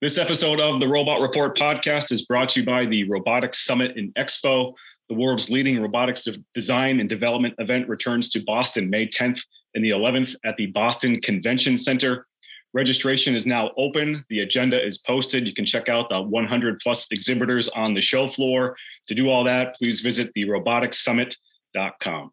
This episode of the Robot Report podcast is brought to you by the Robotics Summit and Expo. The world's leading robotics design and development event returns to Boston May 10th and the 11th at the Boston Convention Center. Registration is now open. The agenda is posted. You can check out the 100 plus exhibitors on the show floor. To do all that, please visit the roboticssummit.com.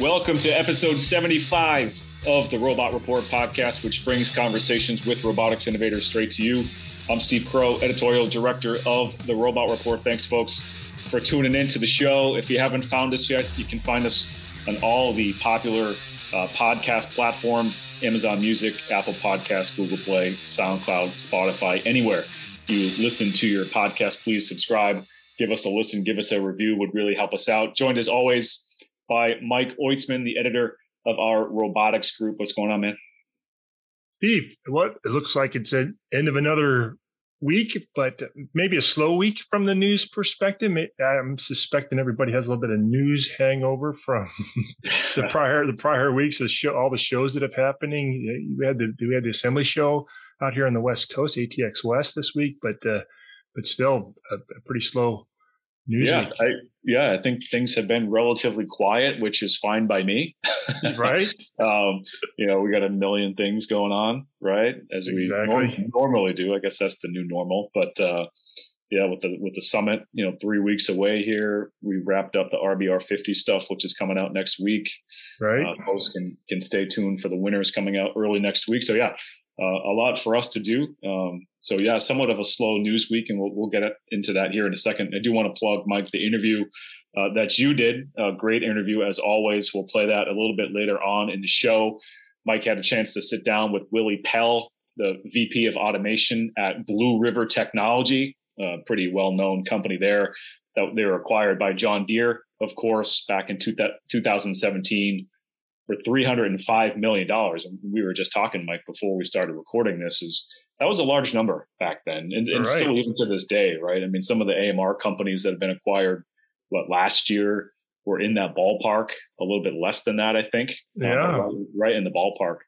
Welcome to episode 75 of the Robot Report podcast, which brings conversations with robotics innovators straight to you. I'm Steve Crowe, editorial director of the Robot Report. Thanks, folks, for tuning in to the show. If you haven't found us yet, you can find us on all the popular uh, podcast platforms Amazon Music, Apple Podcasts, Google Play, SoundCloud, Spotify, anywhere you listen to your podcast. Please subscribe, give us a listen, give us a review, would really help us out. Joined as always by Mike Oitzman, the editor of our robotics group. What's going on, man? Steve, what it looks like it's an end of another week, but maybe a slow week from the news perspective. I'm suspecting everybody has a little bit of news hangover from the prior the prior weeks. The show, all the shows that have happening. We had the we had the assembly show out here on the West Coast, ATX West this week, but uh, but still a, a pretty slow Yeah, I, yeah, I think things have been relatively quiet, which is fine by me. right. um, you know, we got a million things going on, right? As we exactly. normally do. I guess that's the new normal. But uh, yeah, with the with the summit, you know, three weeks away here, we wrapped up the RBR 50 stuff, which is coming out next week. Right. Uh, folks can can stay tuned for the winners coming out early next week. So yeah, a lot for us to do. Um, so yeah, somewhat of a slow news week, and we'll, we'll get into that here in a second. I do want to plug Mike the interview uh, that you did. A great interview as always. We'll play that a little bit later on in the show. Mike had a chance to sit down with Willy Pell, the VP of automation at Blue River Technology, a pretty well known company there. That they were acquired by John Deere, of course, back in two, 2017 for $305 million. And we were just talking, Mike, before we started recording this, is that was a large number back then. And, and right. still even to this day, right? I mean, some of the AMR companies that have been acquired, what, last year were in that ballpark, a little bit less than that, I think. Uh, yeah. Right, right in the ballpark.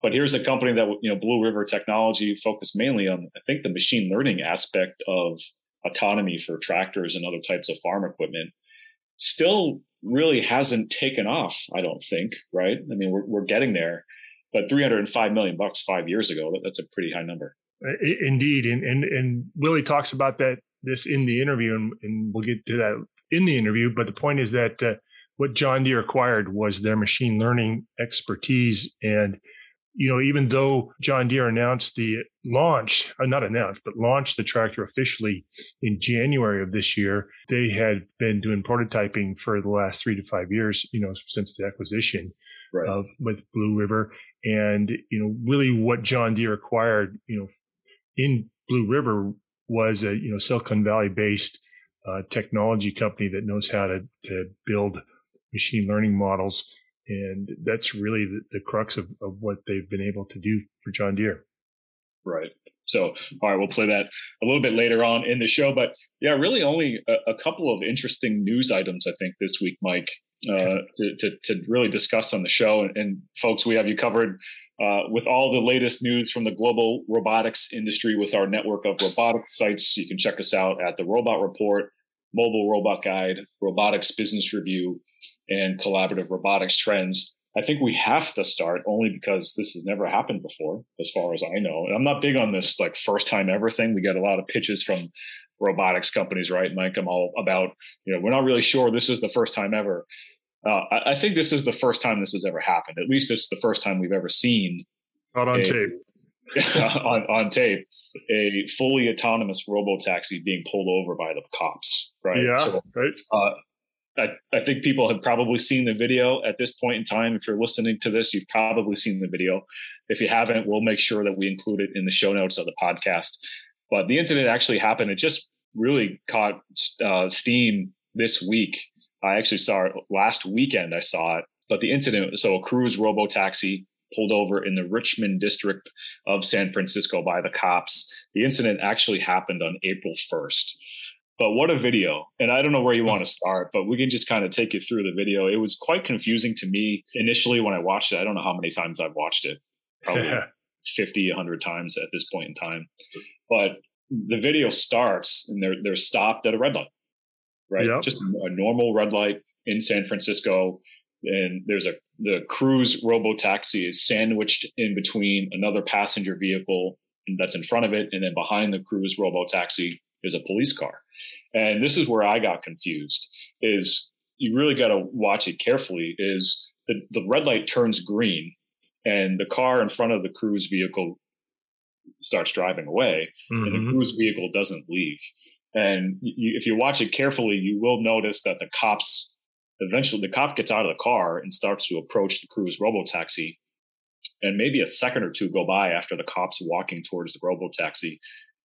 But here's a company that, you know, Blue River Technology focused mainly on, I think, the machine learning aspect of autonomy for tractors and other types of farm equipment. Still really hasn't taken off, I don't think, right? I mean, we're, we're getting there, but 305 million bucks five years ago, that's a pretty high number. Indeed. And, and, and Willy talks about that, this in the interview, and, and we'll get to that in the interview. But the point is that uh, what John Deere acquired was their machine learning expertise. And you know, even though John Deere announced the launch, uh, not announced, but launched the tractor officially in January of this year, they had been doing prototyping for the last three to five years, you know, since the acquisition right. of with Blue River. And, you know, really what John Deere acquired, you know, in Blue River was a, you know, Silicon Valley based uh, technology company that knows how to, to build machine learning models and that's really the, the crux of, of what they've been able to do for John Deere. Right. So, all right, we'll play that a little bit later on in the show. But yeah, really only a, a couple of interesting news items, I think, this week, Mike, uh, to, to, to, really discuss on the show. And, and folks, we have you covered uh, with all the latest news from the global robotics industry with our network of robotics sites. You can check us out at the Robot Report, Mobile Robot Guide, Robotics Business Review, and collaborative robotics trends. I think we have to start only because this has never happened before, as far as I know. And I'm not big on this like first time ever thing. We get a lot of pitches from robotics companies, right, Mike? I'm all about, you know, we're not really sure this is the first time ever. Uh, I, I, think this is the first time this has ever happened. At least it's the first time we've ever seen. Not on a, tape. on, on tape, a fully autonomous robo taxi being pulled over by the cops, right? Yeah, so, right. Uh, I, I think people have probably seen the video at this point in time. If you're listening to this, you've probably seen the video. If you haven't, we'll make sure that we include it in the show notes of the podcast. But the incident actually happened. It just really caught uh, steam this week. I actually saw it last weekend. I saw it, but the incident. So a Cruise robo taxi pulled over in the Richmond district of San Francisco by the cops. The incident actually happened on April 1st. But what a video. And I don't know where you want to start, but we can just kind of take you through the video. It was quite confusing to me initially when I watched it. I don't know how many times I've watched it. Probably 50, 100 times at this point in time. But the video starts and they're they're stopped at a red light. Right? Yep. Just a, a normal red light in San Francisco and there's a the cruise robo taxi is sandwiched in between another passenger vehicle that's in front of it and then behind the cruise robo taxi is a police car and this is where i got confused is you really got to watch it carefully is the, the red light turns green and the car in front of the cruise vehicle starts driving away mm-hmm. and the mm-hmm. cruise vehicle doesn't leave and you, if you watch it carefully you will notice that the cops eventually the cop gets out of the car and starts to approach the cruise robo taxi and maybe a second or two go by after the cops walking towards the robo taxi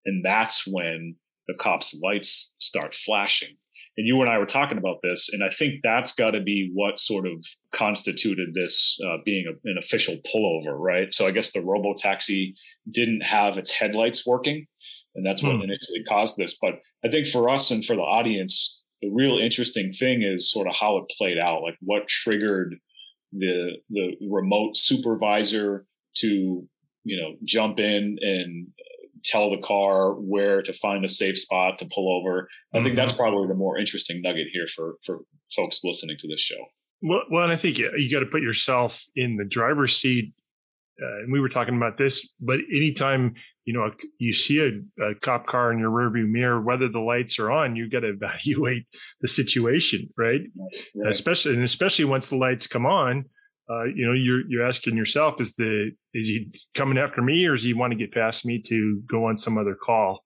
and that's when the cops lights start flashing. And you and i were talking about this and i think that's got to be what sort of constituted this uh, being a, an official pullover right? So i guess the robo taxi didn't have its headlights working and that's what hmm. initially caused this. But i think for us and for the audience the real interesting thing is sort of how it played out, like what triggered the the remote supervisor to you know jump in and tell the car where to find a safe spot to pull over. I think that's mm-hmm. probably the more interesting nugget here for for folks listening to this show. Well, well, and I think you, you got to put yourself in the driver's seat uh, and we were talking about this, but anytime you know you see a, a, cop car in your rearview mirror, whether the lights are on, you got to evaluate the situation, right? right? Especially and especially once the lights come on, uh, you know you're you're asking yourself: is the is he coming after me, or does he want to get past me to go on some other call?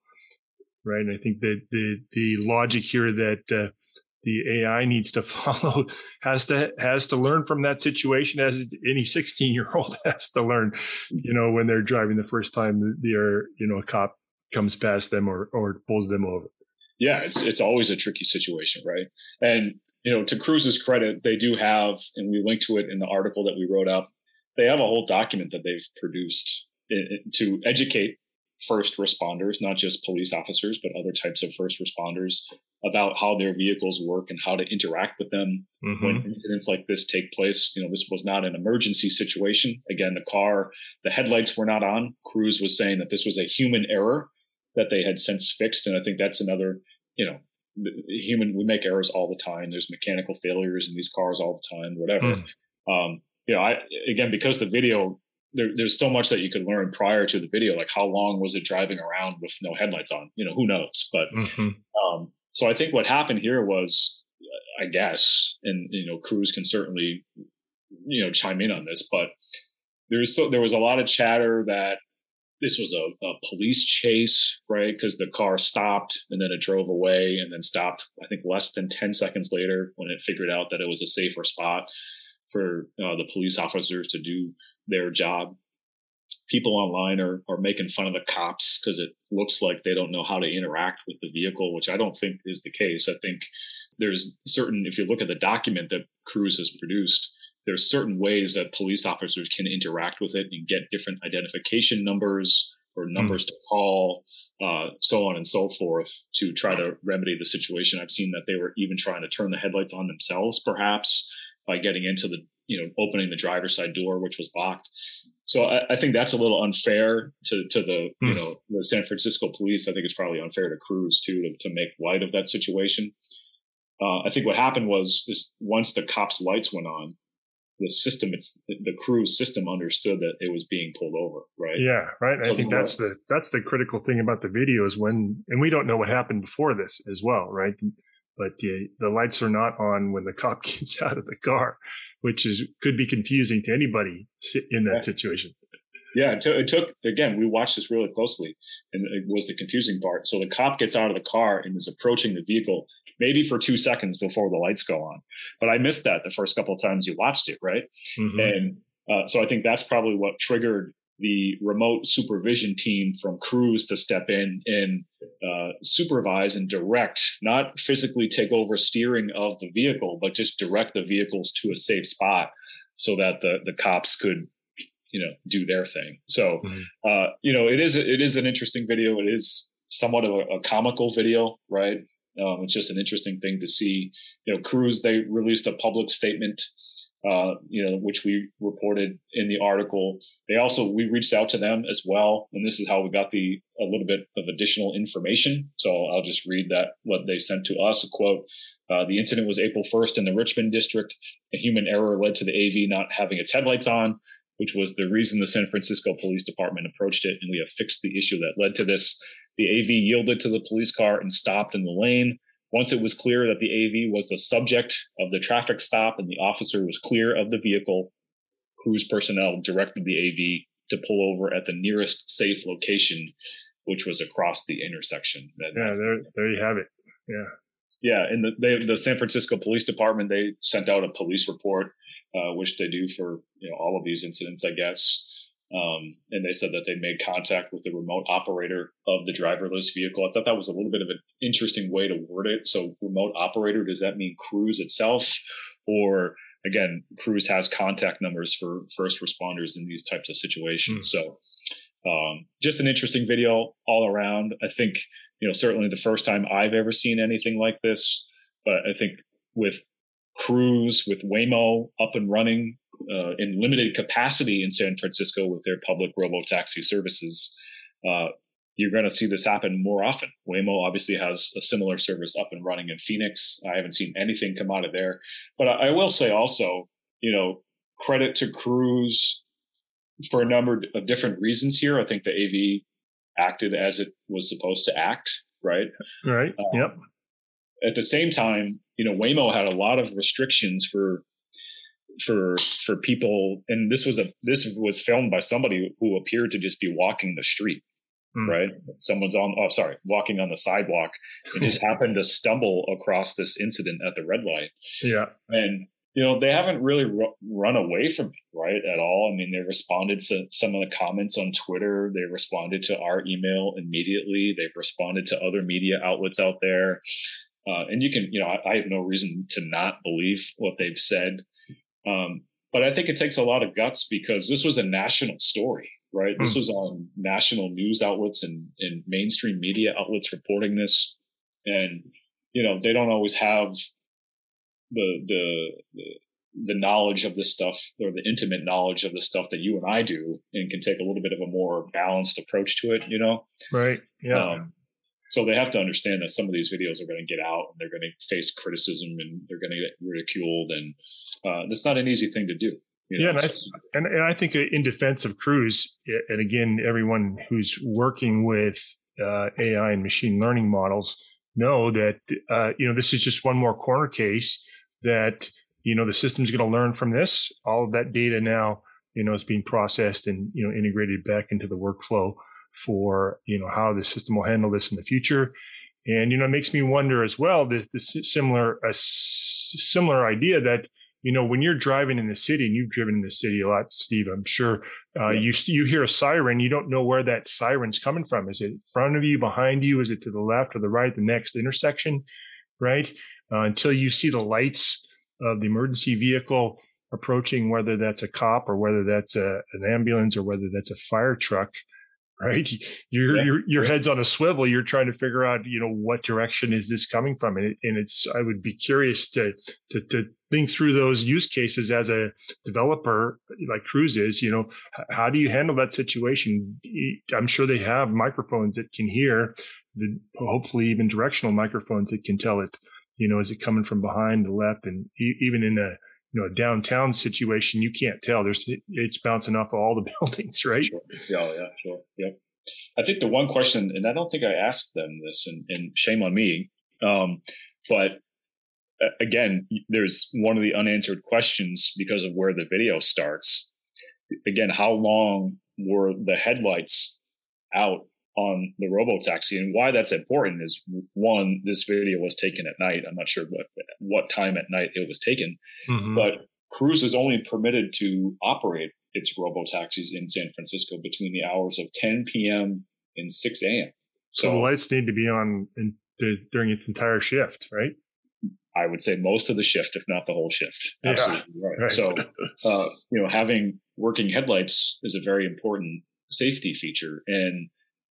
Right, and I think that the the logic here that uh, the AI needs to follow has to has to learn from that situation as any 16 year old has to learn you know when they're driving the first time they're you know a cop comes past them or or pulls them over. Yeah it's it's always a tricky situation right? And you know to Cruise's credit they do have and we link to it in the article that we wrote up they have a whole document that they've produced to educate first responders, not just police officers, but other types of first responders about how their vehicles work and how to interact with them mm-hmm. when incidents like this take place. You know, this was not an emergency situation. Again, the car, the headlights were not on. Cruz was saying that this was a human error that they had since fixed. And I think that's another, you know, human, we make errors all the time. There's mechanical failures in these cars all the time, whatever. Mm. Um, you know, I, again, because the video there, there's so much that you could learn prior to the video. Like how long was it driving around with no headlights on? You know, who knows? But mm-hmm. um, so I think what happened here was, I guess, and you know, Cruise can certainly, you know, chime in on this, but there's so there was a lot of chatter that this was a, a police chase, right? Because the car stopped and then it drove away and then stopped. I think less than ten seconds later when it figured out that it was a safer spot for uh, the police officers to do their job people online are, are making fun of the cops because it looks like they don't know how to interact with the vehicle, which I don't think is the case. I think there's certain, if you look at the document that Cruise has produced, there's certain ways that police officers can interact with it and get different identification numbers or hmm. numbers mm. to call, uh, so on and so forth to try to remedy the situation. I've seen that they were even trying to turn the headlights on themselves, perhaps by getting into the, you know, opening the driver's side door, which was locked. So I, I, think that's a little unfair to to the you hmm. know the San Francisco police. I think it's probably unfair to Cruise too to, to make light of that situation. Uh, I think what happened was is once the cops' lights went on, the system it's the cruise system understood that it was being pulled over right yeah right i think that's the that's the critical thing about the video is when and we don't know what happened before this as well right but the the lights are not on when the cop gets out of the car which is could be confusing to anybody in that yeah. situation. Yeah, it took, it took, again. We watched this really closely, and it was the confusing part. So the cop gets out of the car and is approaching the vehicle, maybe for two seconds before the lights go on. But I missed that the first couple of times you watched it, right? Mm-hmm. And uh, so I think that's probably what triggered the remote supervision team from Cruise to step in and uh, supervise and direct, not physically take over steering of the vehicle, but just direct the vehicles to a safe spot so that the, the cops could, you know, do their thing. So, mm-hmm. uh, you know, it is it is an interesting video. It is somewhat of a, a comical video, right? Um, it's just an interesting thing to see. You know, Cruise they released a public statement, uh, you know, which we reported in the article. They also we reached out to them as well, and this is how we got the a little bit of additional information. So I'll just read that what they sent to us. A quote. Uh, the incident was April 1st in the Richmond district. A human error led to the AV not having its headlights on, which was the reason the San Francisco Police Department approached it, and we have fixed the issue that led to this. The AV yielded to the police car and stopped in the lane. Once it was clear that the AV was the subject of the traffic stop and the officer was clear of the vehicle, cruise personnel directed the AV to pull over at the nearest safe location, which was across the intersection. yeah, there, there you have it. Yeah. Yeah, and the, they, the San Francisco Police Department they sent out a police report, uh, which they do for you know all of these incidents, I guess. Um, and they said that they made contact with the remote operator of the driverless vehicle. I thought that was a little bit of an interesting way to word it. So, remote operator, does that mean Cruise itself? Or again, Cruise has contact numbers for first responders in these types of situations. Mm. So, um, just an interesting video all around. I think, you know, certainly the first time I've ever seen anything like this, but I think with Cruise, with Waymo up and running, uh, in limited capacity in San Francisco with their public robo taxi services, uh, you're going to see this happen more often. Waymo obviously has a similar service up and running in Phoenix. I haven't seen anything come out of there, but I, I will say also, you know, credit to Cruise for a number of different reasons here. I think the AV acted as it was supposed to act, right? Right. Um, yep. At the same time, you know, Waymo had a lot of restrictions for for for people and this was a this was filmed by somebody who appeared to just be walking the street mm. right? Someone's on oh sorry walking on the sidewalk. And just happened to stumble across this incident at the red light. Yeah. And you know they haven't really ru- run away from it right at all. I mean they responded to some of the comments on twitter. They responded to our email immediately. They've responded to other media outlets out there. Uh, and you can you know I, I have no reason to not believe what they've said um, but I think it takes a lot of guts because this was a national story, right? Mm. This hmm. was on national news outlets and, and mainstream media outlets reporting this. And, you know, they don't always have the, the, the, the knowledge of this stuff or the intimate knowledge of the stuff that you and I do and can take a little bit of a more balanced approach to it, you know? Right. Yeah. Um, so they have to understand that some of these videos are going to get out and they're going to face criticism and they're going to get ridiculed and uh, that's not an easy thing to do you know? yeah and I, and, and I, think in defense of cruise and again everyone who's working with uh, ai and machine learning models know that uh, you know this is just one more corner case that you know the system's going to learn from this all of that data now you know is being processed and you know integrated back into the workflow for you know how the system will handle this in the future. And you know, it makes me wonder as well this, the similar a similar idea that you know when you're driving in the city and you've driven in the city a lot, Steve. I'm sure uh, yeah. you you hear a siren, you don't know where that siren's coming from. Is it in front of you, behind you? Is it to the left or the right? The next intersection, right? Uh, until you see the lights of the emergency vehicle approaching, whether that's a cop or whether that's a, an ambulance or whether that's a fire truck right? Your, yeah. your, your head's on a swivel. You're trying to figure out, you know, what direction is this coming from? And, it, and it's, I would be curious to, to, to think through those use cases as a developer like Cruise is, you know, how do you handle that situation? I'm sure they have microphones that can hear the, hopefully even directional microphones that can tell it, you know, is it coming from behind the left and even in a, you know, a downtown situation, you can't tell. There's it's bouncing off of all the buildings, right? Sure. Yeah, yeah, sure. Yep. I think the one question, and I don't think I asked them this, and, and shame on me, um, but again, there's one of the unanswered questions because of where the video starts. Again, how long were the headlights out on the robo taxi and why that's important is one this video was taken at night i'm not sure what what time at night it was taken mm-hmm. but cruise is only permitted to operate its robo taxis in san francisco between the hours of 10 p.m and 6 a.m so, so the lights need to be on in, during its entire shift right I would say most of the shift, if not the whole shift. Absolutely yeah, right. right. So, uh, you know, having working headlights is a very important safety feature. And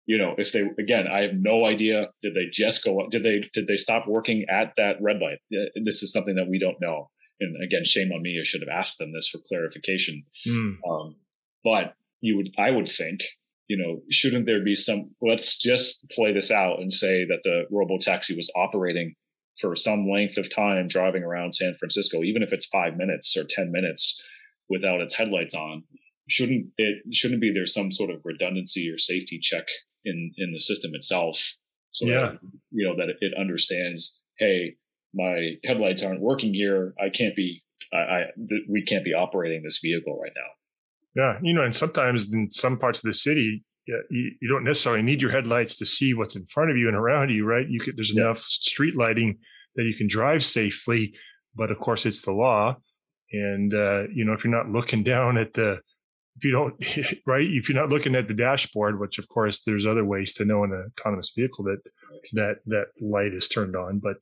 you know, if they again, I have no idea. Did they just go? Did they did they stop working at that red light? This is something that we don't know. And again, shame on me. I should have asked them this for clarification. Mm. Um, but you would, I would think, you know, shouldn't there be some? Let's just play this out and say that the robo taxi was operating for some length of time, driving around San Francisco, even if it's five minutes or ten minutes without its headlights on. Shouldn't it? Shouldn't be there some sort of redundancy or safety check in in the system itself. So yeah. that you know that it understands hey my headlights aren't working here. I can't be i, I th- we can't be operating this vehicle right now. Yeah you know and sometimes in some parts of the city you, you don't necessarily need your headlights to see what's in front of you and around you right? You could there's yeah. enough street lighting that you can drive safely but of course it's the law. And uh, you know if you're not looking down at the if you don't right? If you're not looking at the dashboard which of course there's other ways to know in an autonomous vehicle that that that light is turned on but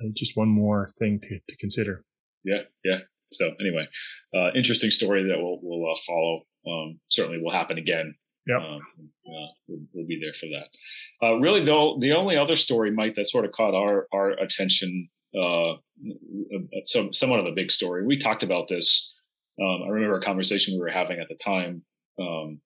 uh, just one more thing to, to consider. Yeah yeah. So anyway uh, interesting story that will will uh, follow. Um, certainly will happen again. Yeah. Um, uh, we'll, we'll, be there for that. Uh, really though the only other story mike that sort of caught our our attention uh, some somewhat of a big story we talked about this um, I remember a conversation we were having at the time. Um,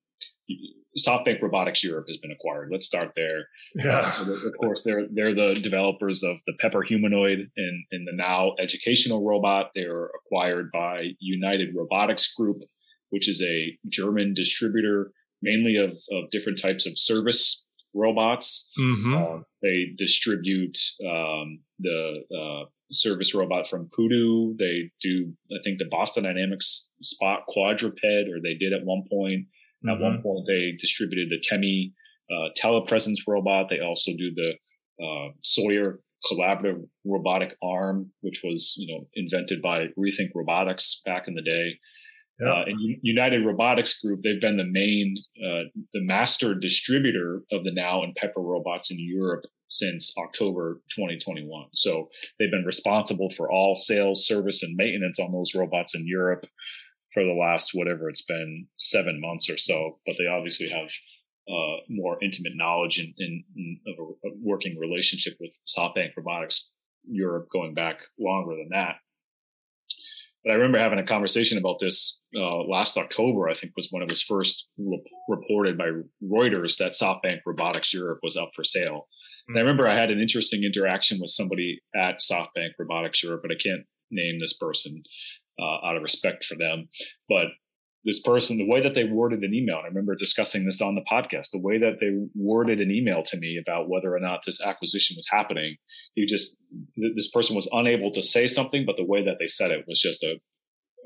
SoftBank Robotics Europe has been acquired. Let's start there. Yeah. Uh, of course, they're they're the developers of the Pepper humanoid and, and the NAO educational robot. They were acquired by United Robotics Group, which is a German distributor mainly of, of different types of service robots. Mm-hmm. Uh, they distribute um, the uh, service robot from Pudu. They do, I think, the Boston Dynamics Spot quadruped, or they did at one point. Mm-hmm. At one mm-hmm. point, they distributed the Temi uh, telepresence robot. They also do the uh, Sawyer collaborative robotic arm, which was you know invented by Rethink Robotics back in the day. Yeah. Uh, and United Robotics Group, they've been the main, uh, the master distributor of the NAO and Pepper robots in Europe since October 2021. So they've been responsible for all sales, service, and maintenance on those robots in Europe for the last whatever it's been seven months or so. But they obviously have uh, more intimate knowledge in, in, in of a, a, working relationship with SoftBank Robotics Europe going back longer than that. But I remember having a conversation about this uh, last October. I think was when it was first re- reported by Reuters that SoftBank Robotics Europe was up for sale. And I remember I had an interesting interaction with somebody at SoftBank Robotics Europe, but I can't name this person uh, out of respect for them. But this person, the way that they worded an email, and I remember discussing this on the podcast, the way that they worded an email to me about whether or not this acquisition was happening, you just, this person was unable to say something, but the way that they said it was just a,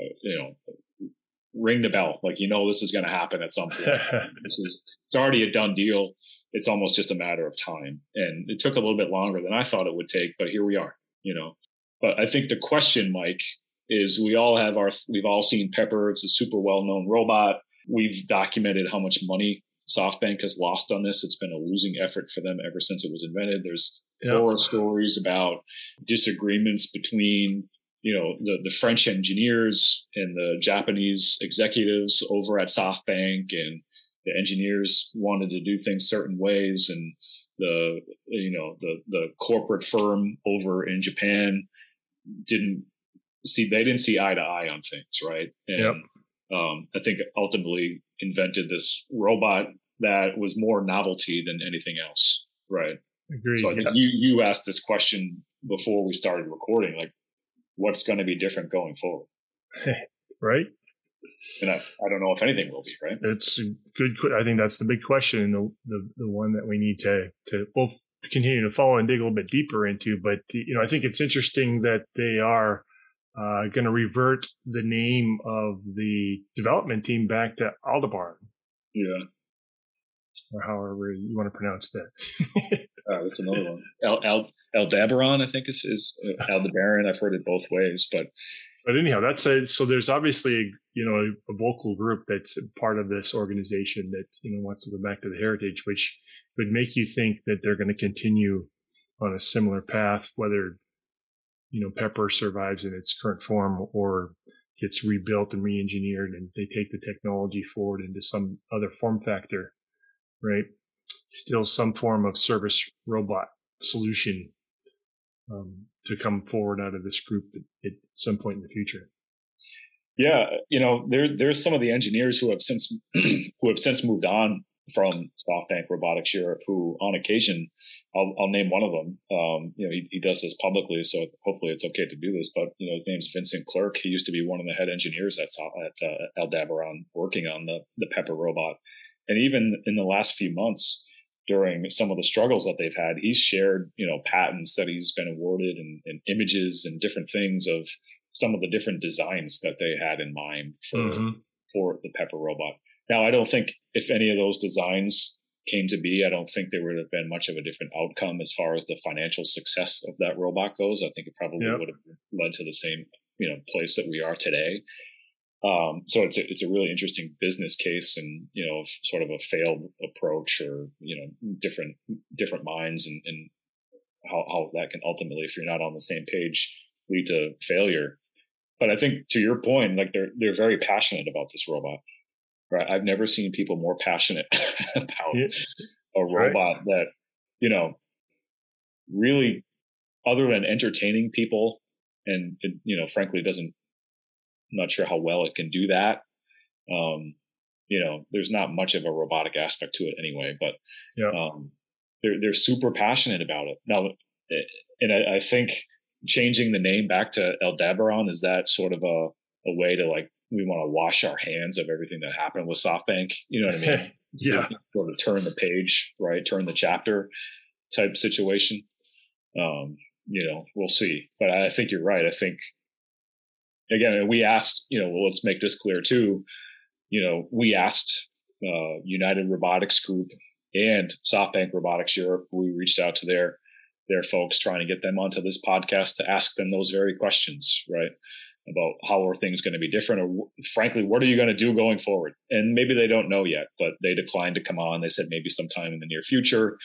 a you know, ring the bell. Like, you know, this is going to happen at some point. this is, it's already a done deal it's almost just a matter of time. And it took a little bit longer than I thought it would take, but here we are, you know. But I think the question, Mike, is we all have our, we've all seen Pepper. It's a super well known robot. We've documented how much money SoftBank has lost on this. It's been a losing effort for them ever since it was invented. There's yeah. horror stories about disagreements between you know the the French engineers and the Japanese executives over at SoftBank and the engineers wanted to do things certain ways and the you know the the corporate firm over in Japan didn't see they didn't see eye to eye on things right? And yep. um, I think ultimately invented this robot that was more novelty than anything else right? Agreed. so I think you you asked this question before we started recording like what's going to be different going forward? Right and I, I don't know if anything will be right. It's good. I think that's the big question, and the, the the one that we need to to both continue to follow and dig a little bit deeper into. But you know, I think it's interesting that they are uh, going to revert the name of the development team back to Aldebaran. Yeah. Or however you want to pronounce that. uh, that's another one. Al, Al, Aldebaran, I think is, is uh, Aldebaran. I've heard it both ways, but but anyhow, that's a, so there's obviously you know a, a, vocal group that's part of this organization that you know wants to go back to the heritage, which would make you think that they're going to continue on a similar path, whether you know Pepper survives in its current form or gets rebuilt and re-engineered, and they take the technology forward into some other form factor, right? still some form of service robot solution um, to come forward out of this group at, at, some point in the future. Yeah, you know, there there's some of the engineers who have since who have since moved on from SoftBank Robotics Europe, who on occasion, I'll, I'll name one of them. Um, you know, he, he, does this publicly, so hopefully it's okay to do this. But you know, his name's Vincent Clerc. He used to be one of the head engineers at at uh, Aldebaran, working on the the Pepper robot. And even in the last few months, during some of the struggles that they've had, he's shared, you know, patents that he's been awarded and, and images and different things of some of the different designs that they had in mind for mm-hmm. for the Pepper robot. Now, I don't think if any of those designs came to be, I don't think there would have been much of a different outcome as far as the financial success of that robot goes. I think it probably yep. would have led to the same, you know, place that we are today. Um, so it's a, it's a really interesting business case and, you know, sort of a failed approach or, you know, different, different minds and, and how, how that can ultimately, if you're not on the same page, lead to failure. But I think to your point, like they're, they're very passionate about this robot, right? I've never seen people more passionate about yeah. a robot right. that, you know, really other than entertaining people and, you know, frankly doesn't I'm not sure how well it can do that. Um, you know, there's not much of a robotic aspect to it anyway, but yeah. um, they're they're super passionate about it now. Eh, and I, I, think changing the name back to Aldebaran is that sort of a a way to like we want to wash our hands of everything that happened with SoftBank. You know what I mean? yeah. Sort of turn the page, right? Turn the chapter type situation. Um, you know, we'll see. But I think you're right. I think again, we asked, you know, well, let's make this clear too. You know, we asked uh, United Robotics Group and SoftBank Robotics Europe. We reached out to their their folks, trying to get them onto this podcast to ask them those very questions, right? About how are things going to be different, or frankly, what are you going to do going forward? And maybe they don't know yet, but they declined to come on. They said maybe sometime in the near future.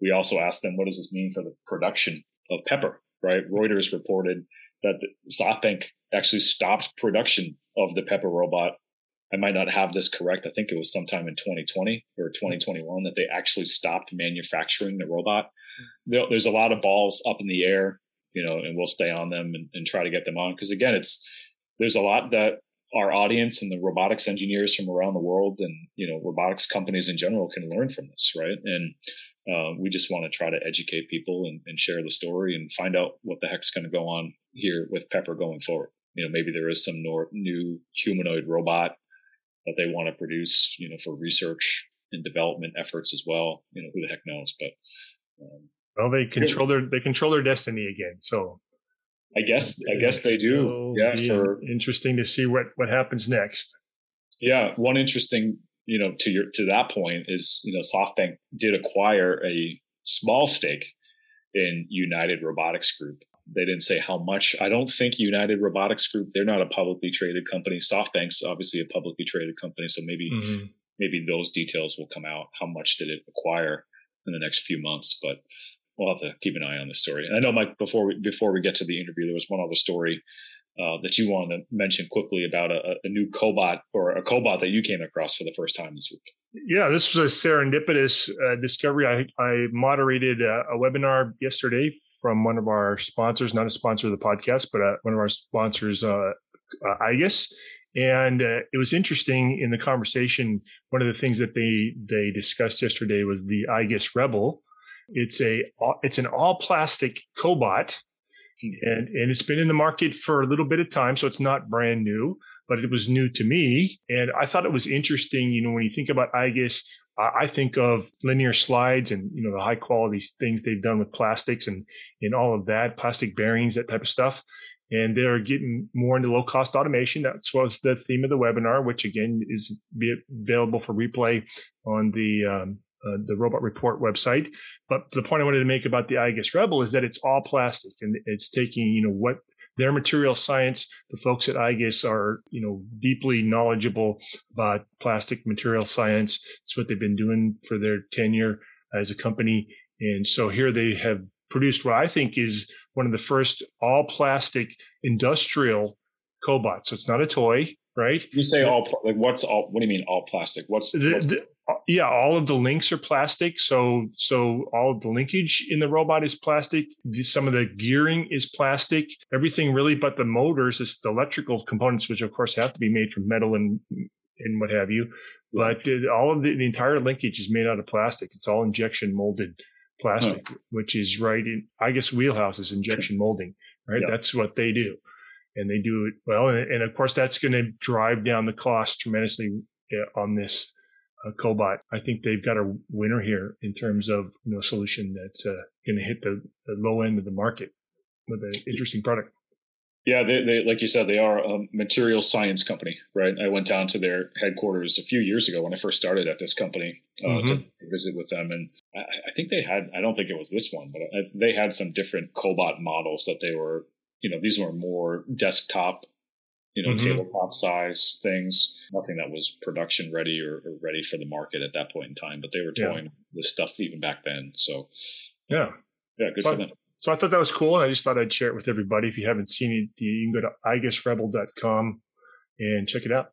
We also asked them, what does this mean for the production of Pepper? Right? Reuters reported that SoftBank actually stopped production of the Pepper robot. I might not have this correct. I think it was sometime in 2020 or 2021 that they actually stopped manufacturing the robot. There's a lot of balls up in the air, you know, and we'll stay on them and, and try to get them on because again, it's there's a lot that our audience and the robotics engineers from around the world and you know robotics companies in general can learn from this, right? And uh, we just want to try to educate people and, and share the story and find out what the heck's going to go on here with Pepper going forward you know, maybe there is some nor- new humanoid robot that they want to produce, you know, for research and development efforts as well. You know, who the heck knows? But um, well, they control their they control their destiny again. So I guess I guess they do. Yeah, for interesting to see what what happens next. Yeah, one interesting, you know, to your to that point is you know SoftBank did acquire a small stake in United Robotics Group, they didn't say how much. I don't think United Robotics Group, they're not a publicly traded company. SoftBank's obviously a publicly traded company. So maybe, mm-hmm. maybe those details will come out. How much did it acquire in the next few months? But we'll have to keep an eye on the story. And I know, Mike, before we, before we get to the interview, there was one other story uh, that you want to mention quickly about a, a new cobot or a cobot that you came across for the first time this week. Yeah, this was a serendipitous uh, discovery. I, I moderated a, a, webinar yesterday from one of our sponsors, not a sponsor of the podcast, but uh, one of our sponsors, uh, uh, IGUS. And uh, it was interesting in the conversation. One of the things that they they discussed yesterday was the IGUS Rebel. It's a it's an all plastic cobot, and and it's been in the market for a little bit of time, so it's not brand new, but it was new to me, and I thought it was interesting. You know, when you think about IGUS, I think of linear slides and you know the high quality things they've done with plastics and and all of that, plastic bearings, that type of stuff. And they're getting more into low cost automation. That was the theme of the webinar, which again is available for replay on the um, uh, the Robot Report website. But the point I wanted to make about the IGUS Rebel is that it's all plastic and it's taking you know what their material science. The folks at IGUS are, you know, deeply knowledgeable about plastic material science. It's what they've been doing for their tenure as a company. And so here they have produced what I think is one of the first all plastic industrial cobots. So it's not a toy, right? You say all like what's all? What do you mean all plastic? What's, the, what's the, yeah, all of the links are plastic. So so all of the linkage in the robot is plastic. Some of the gearing is plastic. Everything really, but the motors, is the electrical components, which of course have to be made from metal and and what have you. But all of the, the entire linkage is made out of plastic. It's all injection molded plastic, huh. which is right in I guess wheelhouse is injection molding. Right, yeah. that's what they do and they do it well. And, and of course, that's going to drive down the cost tremendously uh, on this uh, cobot. I think they've got a winner here in terms of you know solution that's uh, going to hit the, the, low end of the market with an interesting product. Yeah, they, they, like you said, they are a material science company, right? I went down to their headquarters a few years ago when I first started at this company uh, mm-hmm. to visit with them, and I, I, think they had. I don't think it was this one, but I, they had some different cobot models that they were you know, these were more desktop, you know, mm-hmm. tabletop size things. Nothing that was production ready or, or, ready for the market at that point in time. But they were toying yeah. this stuff even back then. So yeah, yeah, good so, for them. So I thought that was cool, and I just thought I'd share it with everybody. If you haven't seen it, you can go to iGuessRebel.com and check it out.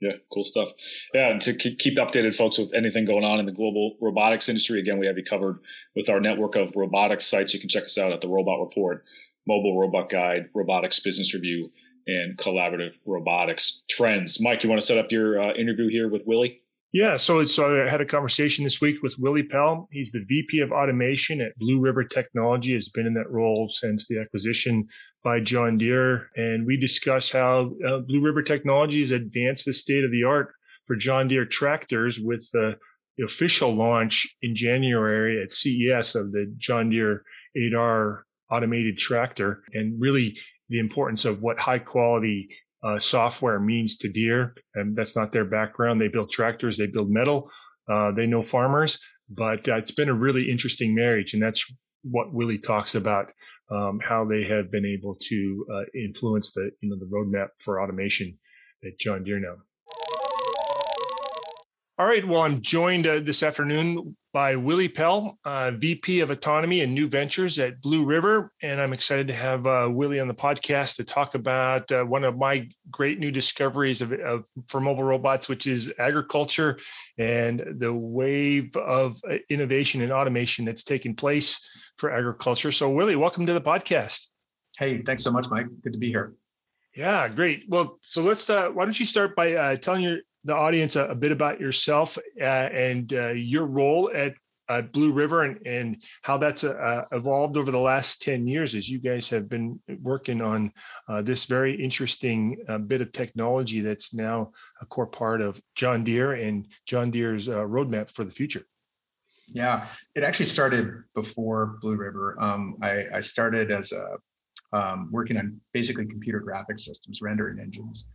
Yeah, cool stuff. Yeah, and to keep updated, folks, with anything going on in the global robotics industry, again, we have you covered with our network of robotics sites. You can check us out at the Robot Report Mobile Robot Guide, Robotics Business Review, and Collaborative Robotics Trends. Mike, you want to set up your uh, interview here with Willy? Yeah, so so I had a conversation this week with Willy Pell. He's the VP of Automation at Blue River Technology. Has been in that role since the acquisition by John Deere, and we discuss how uh, Blue River Technology has advanced the state of the art for John Deere tractors with the official launch in January at CES of the John Deere 8R automated tractor and really the importance of what high quality uh, software means to Deere. And that's not their background. They build tractors, they build metal, uh, they know farmers, but uh, it's been a really interesting marriage. And that's what Willy talks about, um, how they have been able to uh, influence the, you know, the roadmap for automation at John Deere now. All right. Well, I'm joined uh, this afternoon by Willy Pell, uh, VP of Autonomy and New Ventures at Blue River. And I'm excited to have uh, Willy on the podcast to talk about uh, one of my great new discoveries of, of, for mobile robots, which is agriculture and the wave of uh, innovation and automation that's taking place for agriculture. So, Willy, welcome to the podcast. Hey, thanks so much, Mike. Good to be here. Yeah, great. Well, so let's. Uh, why don't you start by uh, telling your the audience a, a bit about yourself uh, and uh, your role at Blue River and, and how that's uh, evolved over the last 10 years as you guys have been working on uh, this very interesting uh, bit of technology that's now a core part of John Deere and John Deere's uh, roadmap for the future. Yeah, it actually started before Blue River. Um, I, I, started as a um, working on basically computer graphic systems, rendering engines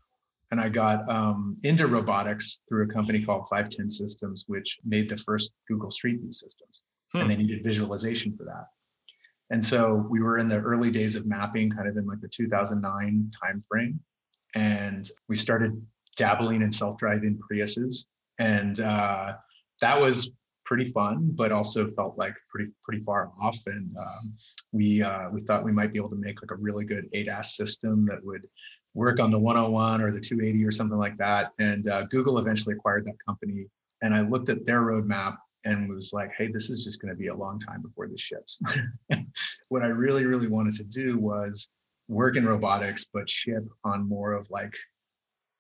and I got um, into robotics through a company called 510 Systems, which made the first Google Street View systems. Hmm. And they needed visualization for that. And so we were in the early days of mapping, kind of in like the 2009 timeframe. And we started dabbling in self-driving Priuses. And uh, that was pretty fun, but also felt like pretty pretty far off. And um, we uh, we thought we might be able to make like a really good ADAS system that would work on the 101 or the 280 or something like that. And uh, Google eventually acquired that company. And I looked at their roadmap and was like, hey, this is just going to be a long time before this ships. what I really, really wanted to do was work in robotics, but ship on more of like,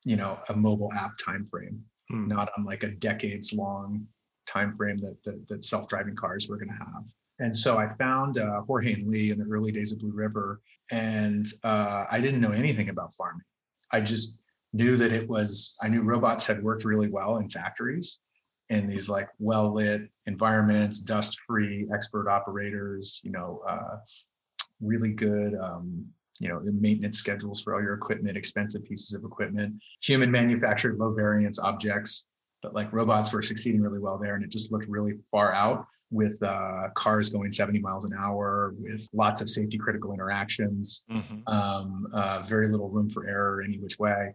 you know, a mobile app time frame, hmm. not on like a decades long time frame that, that, that self-driving cars were going to have. And so I found uh, Jorge and Lee in the early days of Blue River, and uh, I didn't know anything about farming. I just knew that it was, I knew robots had worked really well in factories in these like well lit environments, dust free, expert operators, you know, uh, really good, um, you know, maintenance schedules for all your equipment, expensive pieces of equipment, human manufactured low variance objects. But like robots were succeeding really well there, and it just looked really far out with uh, cars going 70 miles an hour, with lots of safety critical interactions, mm-hmm. um, uh, very little room for error any which way.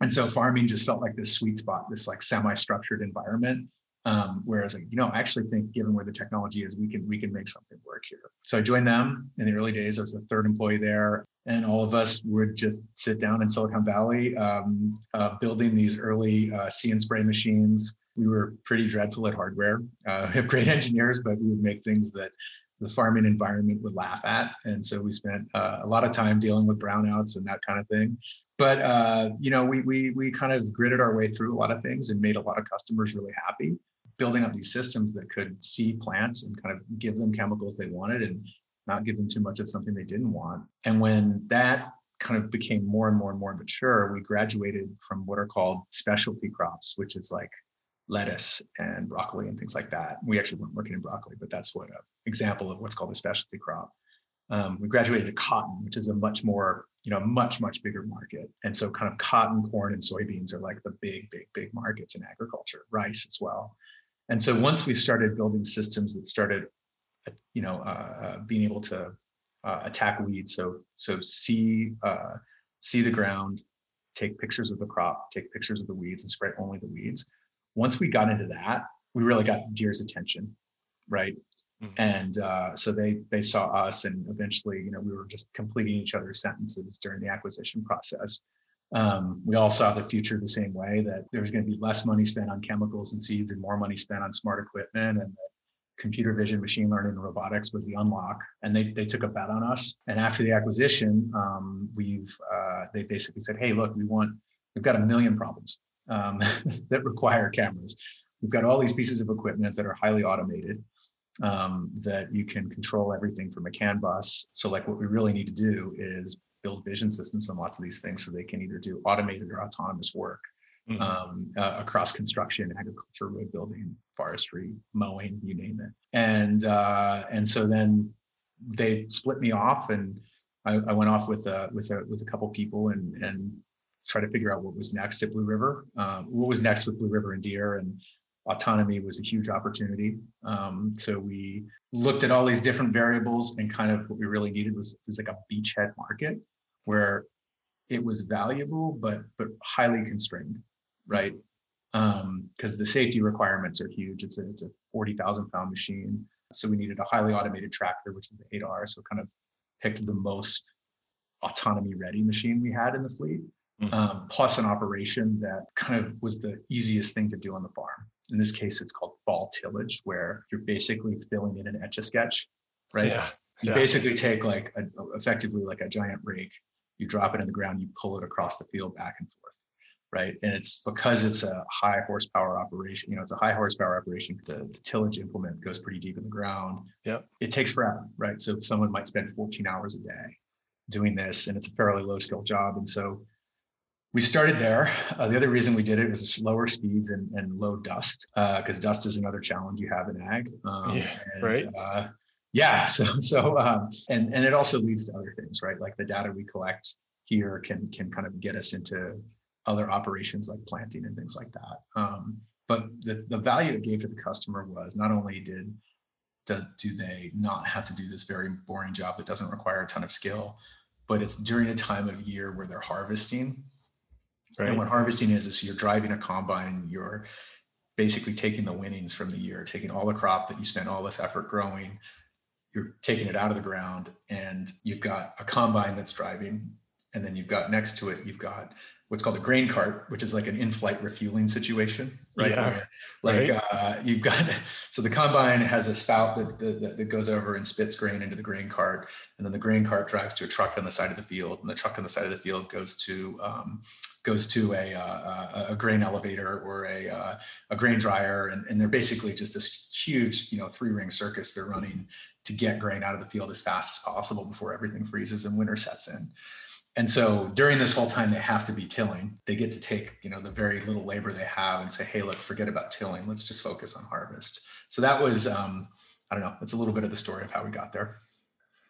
And so farming just felt like this sweet spot, this like semi-structured environment. Um, whereas, like, you know, I actually think given where the technology is, we can we can make something work here. So I joined them in the early days. I was the third employee there, and all of us would just sit down in Silicon Valley, um, uh, building these early uh, see and spray machines we were pretty dreadful at hardware. Uh, we have great engineers, but we would make things that the farming environment would laugh at. And so we spent uh, a lot of time dealing with brownouts and that kind of thing. But uh, you know, we we we kind of gritted our way through a lot of things and made a lot of customers really happy, building up these systems that could see plants and kind of give them chemicals they wanted and not give them too much of something they didn't want. And when that kind of became more and more and more mature, we graduated from what are called specialty crops, which is like lettuce and broccoli and things like that. We actually weren't working in broccoli, but that's what an example of what's called a specialty crop. Um, we graduated to cotton, which is a much more, you know, much, much bigger market. And so kind of cotton, corn, and soybeans are like the big, big, big markets in agriculture, rice as well. And so once we started building systems that started, you know, uh, uh, being able to uh, attack weeds, so so see uh, see the ground, take pictures of the crop, take pictures of the weeds, and spray only the weeds once we got into that, we really got Deere's attention, right? Mm-hmm. And uh, so they they saw us, and eventually, you know, we were just completing each other's sentences during the acquisition process. Um, we all saw the future the same way that there was going to be less money spent on chemicals and seeds and more money spent on smart equipment, and computer vision, machine learning, and robotics was the unlock. And they they took a bet on us. And after the acquisition, um, we've uh, they basically said, "Hey, look, we want we've got a million problems um, that require cameras. We've got all these pieces of equipment that are highly automated um, that you can control everything from a CAN bus. So, like, what we really need to do is build vision systems on lots of these things so they can either do automated or autonomous work mm-hmm. um, uh, across construction, agriculture, road building, forestry, mowing, you name it. And uh, and so then they split me off, and I, I went off with a with a with a couple people, and and try to figure out what was next at Blue River, um, what was next with Blue River and Deere, and autonomy was a huge opportunity. Um, so we looked at all these different variables, and kind of what we really needed was was like a beachhead market where it was valuable but but highly constrained, right? Because um, the safety requirements are huge. It's a it's a forty thousand pound machine, so we needed a highly automated tractor, which is the 8R. So kind of picked the most autonomy ready machine we had in the fleet mm-hmm. um, plus an operation that kind of was the easiest thing to do on the farm. In this case, it's called fall tillage, where you're basically filling in an etch a sketch, right? Yeah. You yeah. basically take like a, effectively like a giant rake, you drop it in the ground, you pull it across the field back and forth, right? And it's because it's a high horsepower operation. You know, it's a high horsepower operation. The, the tillage implement goes pretty deep in the ground. Yeah. It takes forever, right? So someone might spend 14 hours a day doing this, and it's a fairly low skill job. And so we started there. Uh, the other reason we did it was slower speeds and, and low dust, because uh, dust is another challenge you have in ag. Um, yeah, and, right. Uh, yeah. So, so, um, and and it also leads to other things, right? Like the data we collect here can can kind of get us into other operations like planting and things like that. Um, but the the value it gave to the customer was not only did do, do they not have to do this very boring job that doesn't require a ton of skill, but it's during a time of year where they're harvesting Right. And what harvesting is, is you're driving a combine, you're basically taking the winnings from the year, taking all the crop that you spent all this effort growing, you're taking it out of the ground, and you've got a combine that's driving, and then you've got next to it, you've got what's called a grain cart, which is like an in-flight refueling situation, right? Yeah, like right. Uh, you've got so the combine has a spout that, that, that goes over and spits grain into the grain cart, and then the grain cart drives to a truck on the side of the field, and the truck on the side of the field goes to um, goes to a, uh, a grain elevator or a, uh, a grain dryer, and, and they're basically just this huge, you know, three ring circus they're running to get grain out of the field as fast as possible before everything freezes and winter sets in. And so during this whole time, they have to be tilling. They get to take, you know, the very little labor they have and say, hey, look, forget about tilling. Let's just focus on harvest. So that was, um, I don't know, it's a little bit of the story of how we got there.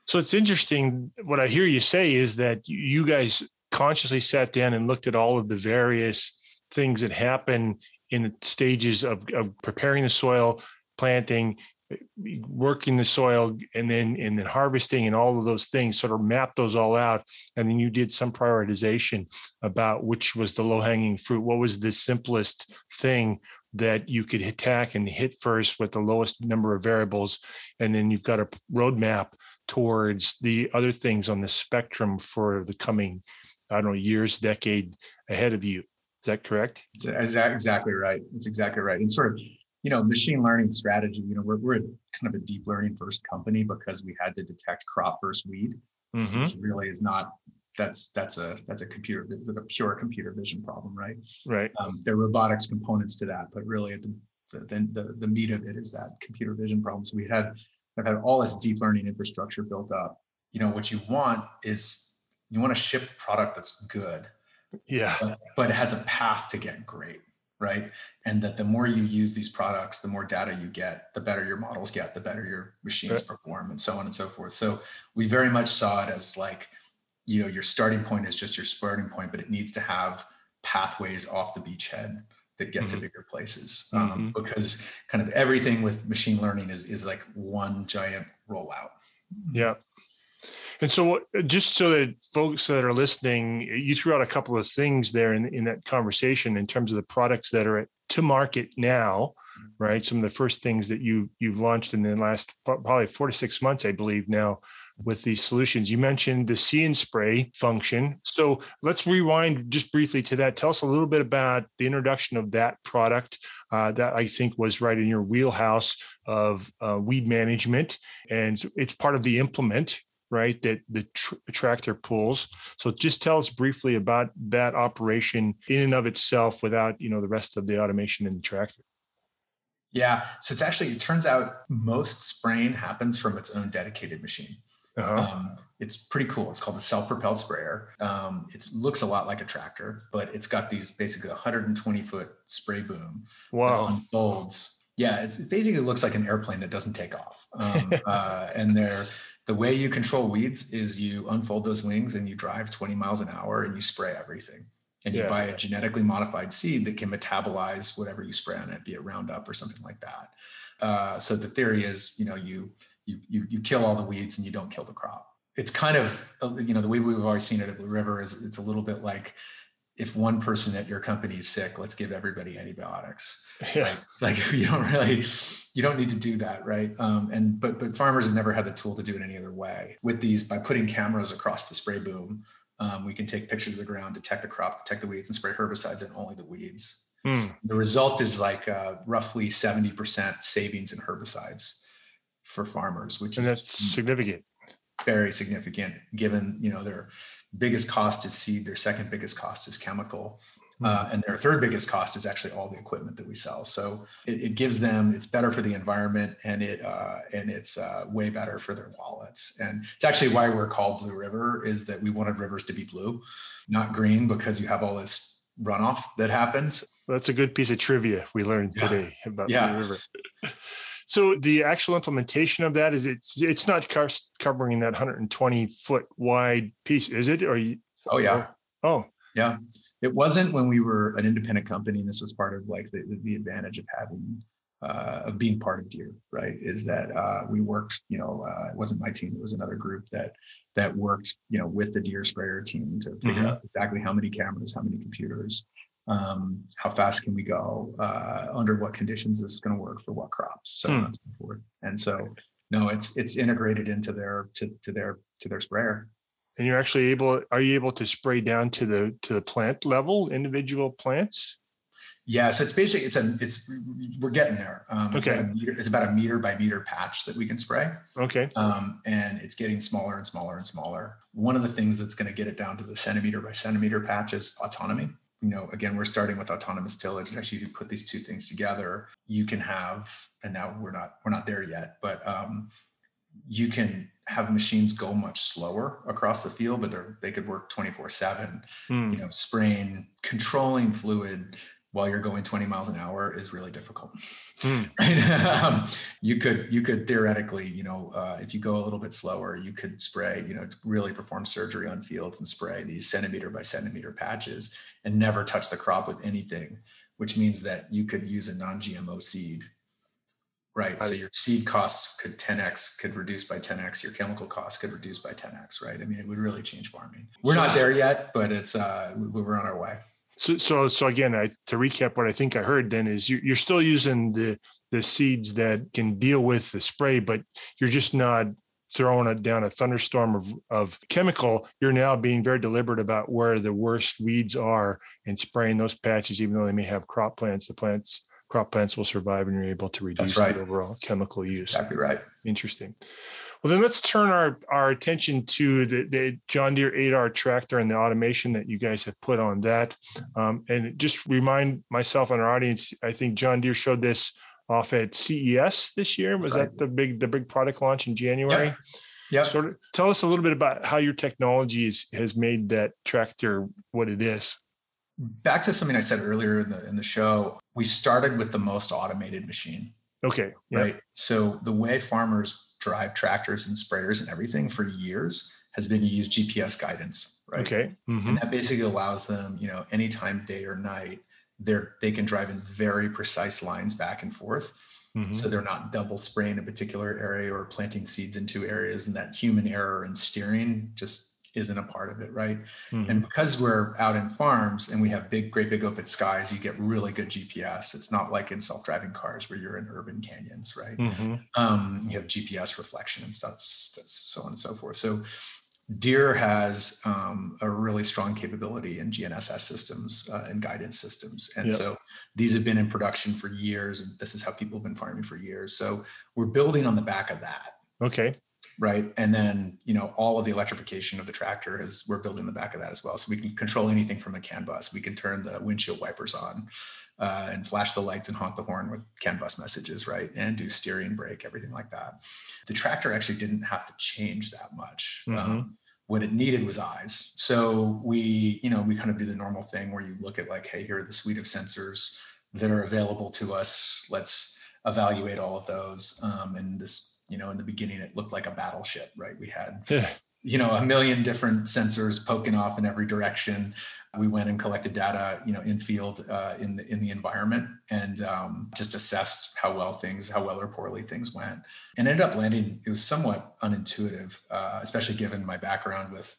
So it's interesting. What I hear you say is that you guys consciously sat down and looked at all of the various things that happen in the stages of, of preparing the soil, planting, working the soil and then and then harvesting and all of those things sort of map those all out. And then you did some prioritization about which was the low hanging fruit. What was the simplest thing that you could attack and hit first with the lowest number of variables? And then you've got a roadmap towards the other things on the spectrum for the coming i don't know years decade ahead of you Is that correct? Exactly right. It's exactly right. And sort of, you know, machine learning strategy, you know, we're, we're kind of a deep learning first company because we had to detect crop versus weed, Mm-hmm. which really is not, that's, that's a, that's a computer, a pure computer vision problem, right? Right. Um, there are robotics components to that, but really at the, the, the, the meat of it is that computer vision problem. So we had, I've had all this deep learning infrastructure built up. You know, what you want is you want to ship product that's good, Yeah. but, but it has a path to get great, right? And that the more you use these products, the more data you get, the better your models get, the better your machines Right. perform, and so on and so forth. So we very much saw it as like, you know, your starting point is just your starting point, but it needs to have pathways off the beachhead that get to Mhm. bigger places. Um, Mm-hmm. because kind of everything with machine learning is is like one giant rollout. Yeah. And so, just so that folks that are listening, you threw out a couple of things there in, in that conversation in terms of the products that are at, to market now, right? Some of the first things that you you've launched in the last probably four to six months, I believe, now with these solutions. You mentioned the see and spray function. So let's rewind just briefly to that. Tell us a little bit about the introduction of that product uh, that I think was right in your wheelhouse of uh, weed management, and it's part of the implement right that the tr- tractor pulls so just tell us briefly about that operation in and of itself without you know the rest of the automation in the tractor Yeah. So it's actually it turns out most spraying happens from its own dedicated machine. uh-huh. Um, it's pretty cool. It's called a self-propelled sprayer. Um, it looks a lot like a tractor, but it's got these basically 120 foot spray boom wow unfolds. Yeah, it's, it basically looks like an airplane that doesn't take off. Um, uh, and they're the way you control weeds is you unfold those wings and you drive 20 miles an hour and you spray everything. And you Yeah. buy a genetically modified seed that can metabolize whatever you spray on it, be it Roundup or something like that. Uh, so the theory is, you know, you you you you kill all the weeds and you don't kill the crop. It's kind of uh, you know the way we've always seen it at Blue River is it's a little bit like if one person at your company is sick, let's give everybody antibiotics. yeah Like you don't really you don't need to do that, right? Um, and but but farmers have never had the tool to do it any other way. With these, by putting cameras across the spray boom, um, we can take pictures of the ground, detect the crop, detect the weeds, and spray herbicides and only the weeds. Hmm. The result is like uh, roughly seventy percent savings in herbicides for farmers, which and is significant very significant given you know their biggest cost is seed their second biggest cost is chemical uh, and their third biggest cost is actually all the equipment that we sell. So it, it gives them it's better for the environment and it uh, and it's uh, way better for their wallets. And it's actually why we're called blue river is that we wanted rivers to be blue not green because you have all this runoff that happens. That's a good piece of trivia we learned Yeah. today about Yeah. Blue river so the actual implementation of that is it's it's not covering that 120 foot wide piece is it or you oh yeah oh Yeah, it wasn't when we were an independent company, and this was part of like the, the, advantage of having uh, of being part of Deere, right? Is that uh, we worked, you know, uh, it wasn't my team; it was another group that that worked, you know, with the Deere sprayer team to figure Mhm. out exactly how many cameras, how many computers, um, how fast can we go, uh, under what conditions this is going to work for what crops, so on Hmm. and so forth. And so, no, it's it's integrated into their to to their to their sprayer. and you're actually able are you able to spray down to the to the plant level individual plants Yeah, so it's basically it's a it's we're getting there. Um, it's, Okay. about a meter, it's about a meter by meter patch that we can spray, okay um, and it's getting smaller and smaller and smaller. One of the things that's going to get it down to the centimeter by centimeter patch is autonomy. You know, again, we're starting with autonomous tillage. Actually, if you put these two things together, you can have, and now we're not we're not there yet, but um, you can have machines go much slower across the field, but they're they could work twenty four seven Hmm. you know, spraying, controlling fluid while you're going 20 miles an hour is really difficult. Hmm. Right? um, you could, you could theoretically, you know, uh, if you go a little bit slower, you could spray, you know, really perform surgery on fields and spray these centimeter by centimeter patches and never touch the crop with anything, which means that you could use a non-GMO seed. Right. So your seed costs could 10x, could reduce by 10x. Your chemical costs could reduce by 10x. Right. I mean, it would really change farming. We're not there yet, but it's uh, we're on our way. So, so, so again, I, to recap, what I think I heard then is you, you're still using the the seeds that can deal with the spray, but you're just not throwing it down a thunderstorm of, of chemical, you're now being very deliberate about where the worst weeds are and spraying those patches, even though they may have crop plants. The plants crop plants will survive and you're able to reduce right. the overall chemical use. exactly right. Interesting. Well, then let's turn our, our attention to the, the John Deere 8R tractor and the automation that you guys have put on that. Um, and just remind myself and our audience, I think John Deere showed this off at CES this year. Was right. that the big the big product launch in January? Yeah. Yeah. Sort of tell us a little bit about how your technology is, has made that tractor what it is. Back to something I said earlier in the in the show, we started with the most automated machine. Okay. Yeah. Right. So the way farmers drive tractors and sprayers and everything for years has been to use GPS guidance, right? Okay. Mm-hmm. And that basically allows them, you know, anytime day or night, they're they can drive in very precise lines back and forth. Mm-hmm. So they're not double spraying a particular area or planting seeds into areas, and that human error and steering just isn't a part of it, right? Mm-hmm. And because we're out in farms and we have big, great big open skies, you get really good GPS. It's not like in self-driving cars where you're in urban canyons, right? Mm-hmm. Um, you have GPS reflection and stuff, so on and so forth. So Deere has um, a really strong capability in GNSS systems uh, and guidance systems. And yep. so these have been in production for years, and this is how people have been farming for years. So we're building on the back of that. Okay right? And then you know all of the electrification of the tractor is we're building the back of that as well. So we can control anything from the CAN bus. We can turn the windshield wipers on uh, and flash the lights and honk the horn with CAN bus messages right? And do steering brake everything like that. The tractor actually didn't have to change that much. Mm-hmm. um, what it needed was eyes. So we you know we kind of do the normal thing where you look at like hey here are the suite of sensors that are available to us. Let's evaluate all of those um, and this you know in the beginning it looked like a battleship right? We had you know a million different sensors poking off in every direction. We went and collected data you know in field uh, in the in the environment and um, just assessed how well things how well or poorly things went and ended up landing. It was somewhat unintuitive uh, especially given my background with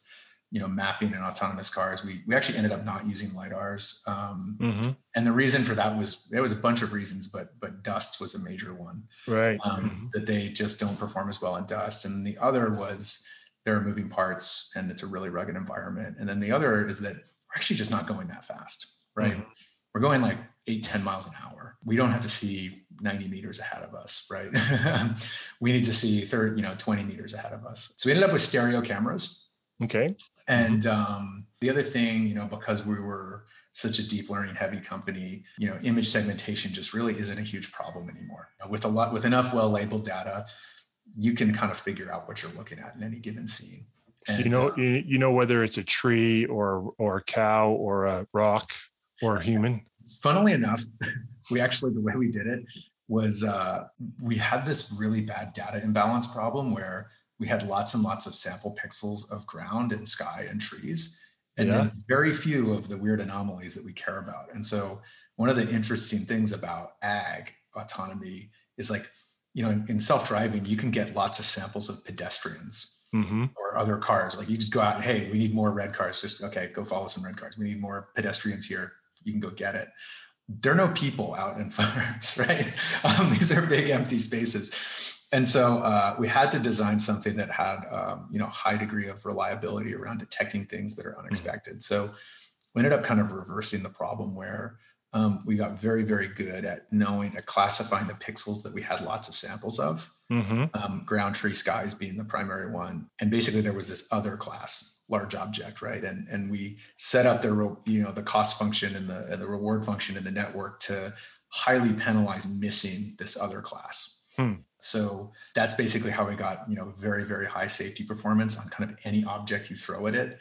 you know mapping and autonomous cars we we actually ended up not using lidars um, mm-hmm. and the reason for that was there was a bunch of reasons but but dust was a major one. Right. Um, mm-hmm. that they just don't perform as well in dust and the other was there are moving parts and it's a really rugged environment and then the other is that we're actually just not going that fast right? Mm-hmm. we're going like 8 10 miles an hour. We don't have to see 90 meters ahead of us right? We need to see 30 you know 20 meters ahead of us. So we ended up with stereo cameras. Okay Mm-hmm. And um, the other thing, you know, because we were such a deep learning heavy company, you know, image segmentation just really isn't a huge problem anymore. With a lot, with enough well labeled data, you can kind of figure out what you're looking at in any given scene. And, you know, uh, you, you know whether it's a tree or or a cow or a rock or a human. Funnily enough, we actually the way we did it was uh, we had this really bad data imbalance problem where we had lots and lots of sample pixels of ground and sky and trees, and yeah. then very few of the weird anomalies that we care about. And so, one of the interesting things about ag autonomy is like, you know, in, in self driving, you can get lots of samples of pedestrians mm-hmm. or other cars. Like, you just go out, hey, we need more red cars. Just, okay, go follow some red cars. We need more pedestrians here. You can go get it there are no people out in farms, right? Um, these are big empty spaces and so uh, we had to design something that had um, you know high degree of reliability around detecting things that are mm-hmm. unexpected mm-hmm. so we ended up kind of reversing the problem where um, we got very very good at knowing at classifying the pixels that we had lots of samples of mm-hmm. um, ground tree skies being the primary one and basically there was this other class large object right and and we set up the you know the cost function and the and the reward function in the network to highly penalize missing this other class hmm. So that's basically how we got, you know, very, very high safety performance on kind of any object you throw at it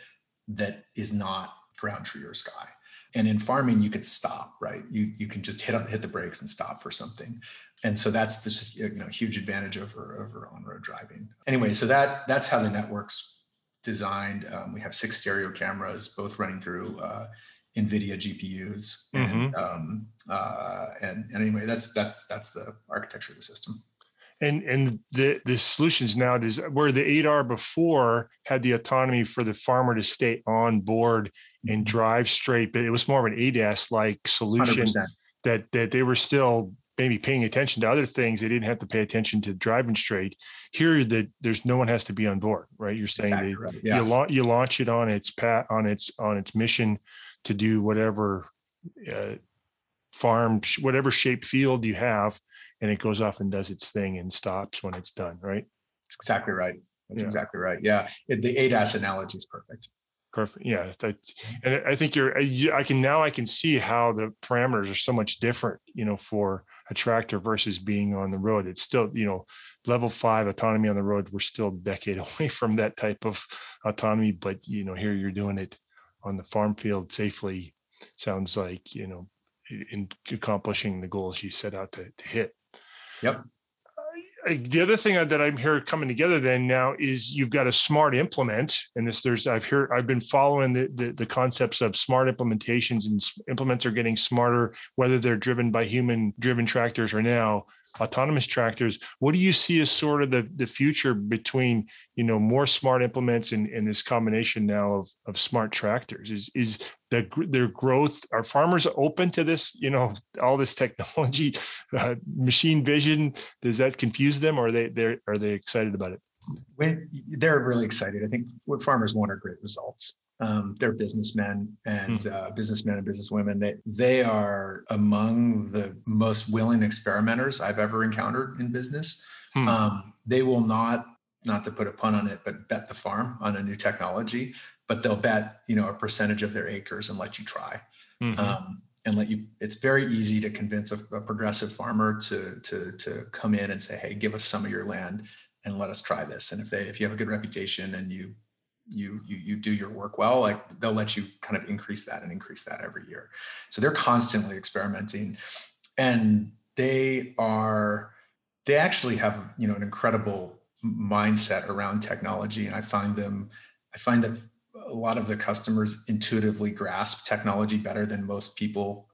that is not ground tree or sky. And in farming, you could stop, right? You you can just hit hit the brakes and stop for something. And so that's just you know huge advantage over over on road driving. Anyway, so that that's how the network's designed. Um, we have six stereo cameras, both running through uh, NVIDIA GPUs, and, mm-hmm. um, uh, and and anyway, that's that's that's the architecture of the system and and the the solutions now is where the 8R before had the autonomy for the farmer to stay on board and mm-hmm. drive straight, but it was more of an ADAS like solution 100%. that that they were still maybe paying attention to other things. They didn't have to pay attention to driving straight. Here, that there's no one has to be on board, right? You're saying exactly right. yeah. you, launch, you launch it on its pat on its on its mission to do whatever uh, farm, whatever shaped field you have, and it goes off and does its thing and stops when it's done, right? That's exactly right. That's yeah. exactly right. Yeah, it, the ADAS analogy is perfect. Perfect. Yeah, that, and I think you're. I can now. I can see how the parameters are so much different. You know, for a tractor versus being on the road. It's still, you know, level five autonomy on the road. We're still a decade away from that type of autonomy, but you know, here you're doing it on the farm field safely. Sounds like you know, in accomplishing the goals you set out to, to hit. Yep the other thing that I'm here coming together then now is you've got a smart implement, and this there's I've heard I've been following the, the, the concepts of smart implementations, and implements are getting smarter, whether they're driven by human driven tractors or now autonomous tractors. What do you see as sort of the, the future between, you know, more smart implements and, and this combination now of, of smart tractors? Is is the, their growth, are farmers open to this, you know, all this technology, uh, machine vision? Does that confuse them or are they, they are they excited about it? When they're really excited. I think what farmers want are great results um, they're businessmen and mm. uh, businessmen and businesswomen. They they are among the most willing experimenters I've ever encountered in business. Mm. Um, they will not, not to put a pun on it, but bet the farm on a new technology. But they'll bet you know a percentage of their acres and let you try. Mm-hmm. Um, and let you it's very easy to convince a, a, progressive farmer to to to come in and say hey give us some of your land and let us try this and if they if you have a good reputation and you you you you do your work well like they'll let you kind of increase that and increase that every year. So they're constantly experimenting. And they are they actually have you know an incredible mindset around technology. And i find them i find that a lot of the customers intuitively grasp technology better than most people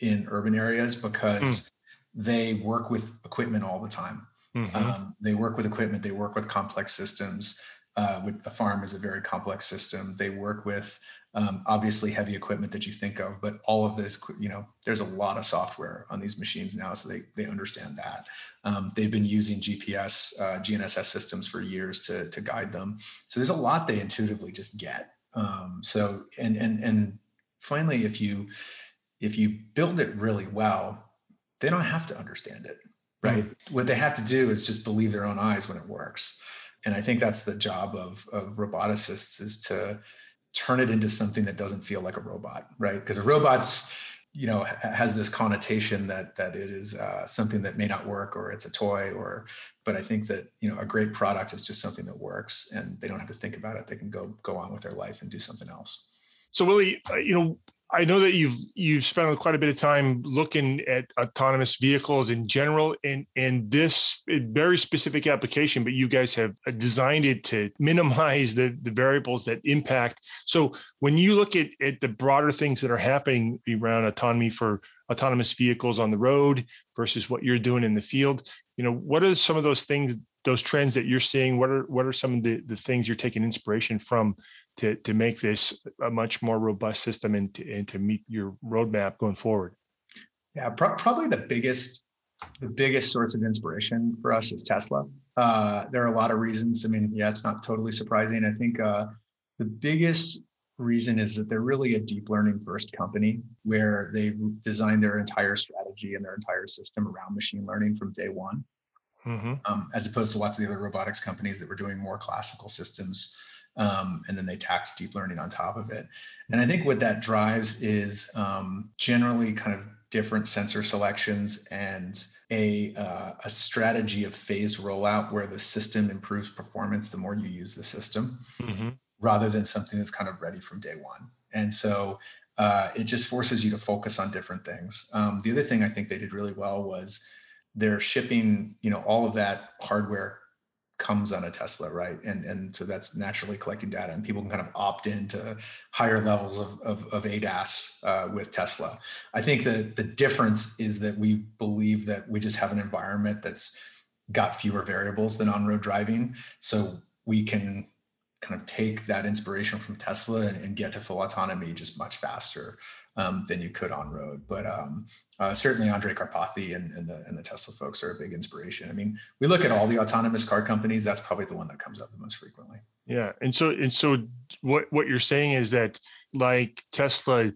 in urban areas because mm. they work with equipment all the time. Mm-hmm. um, they work with equipment they work with complex systems uh, with a farm is a very complex system. They work with um, obviously heavy equipment that you think of, but all of this, you know, there's a lot of software on these machines now, so they they understand that. Um, they've been using GPS, uh, GNSS systems for years to to guide them. So there's a lot they intuitively just get. Um, so and and and finally, if you if you build it really well, they don't have to understand it, right? Mm-hmm. What they have to do is just believe their own eyes when it works and i think that's the job of of roboticists is to turn it into something that doesn't feel like a robot right? Because a robot's you know has this connotation that that it is uh, something that may not work or it's a toy or but i think that you know a great product is just something that works and they don't have to think about it. They can go go on with their life and do something else. So Willy uh, you know I know that you've you've spent quite a bit of time looking at autonomous vehicles in general, and and this very specific application, but you guys have designed it to minimize the the variables that impact. So when you look at at the broader things that are happening around autonomy for autonomous vehicles on the road versus what you're doing in the field, you know, what are some of those things, those trends that you're seeing? What are what are some of the the things you're taking inspiration from to to make this a much more robust system and to, and to meet your roadmap going forward? Yeah, pro- probably the biggest the biggest source of inspiration for us is Tesla. Uh, there are a lot of reasons. I mean, yeah, it's not totally surprising. I think uh, the biggest reason is that they're really a deep learning first company where they designed their entire strategy and their entire system around machine learning from day one, mm-hmm. um, as opposed to lots of the other robotics companies that were doing more classical systems um, and then they tacked deep learning on top of it. And I think what that drives is um, generally kind of different sensor selections and a, uh, a strategy of phased rollout where the system improves performance the more you use the system mm-hmm. rather than something that's kind of ready from day one. And so uh, it just forces you to focus on different things. Um, the other thing I think they did really well was they're shipping, you know, all of that hardware comes on a Tesla, right? And and so that's naturally collecting data, and people can kind of opt into higher levels of of, of ADAS uh, with Tesla. I think that the difference is that we believe that we just have an environment that's got fewer variables than on-road driving, so we can kind of take that inspiration from Tesla and, and get to full autonomy just much faster. um, than you could on road. But um, uh, certainly Andrej Karpathy and, and, the and the Tesla folks are a big inspiration. I mean, we look at all the autonomous car companies. That's probably the one that comes up the most frequently. Yeah, and so and so, what what you're saying is that like Tesla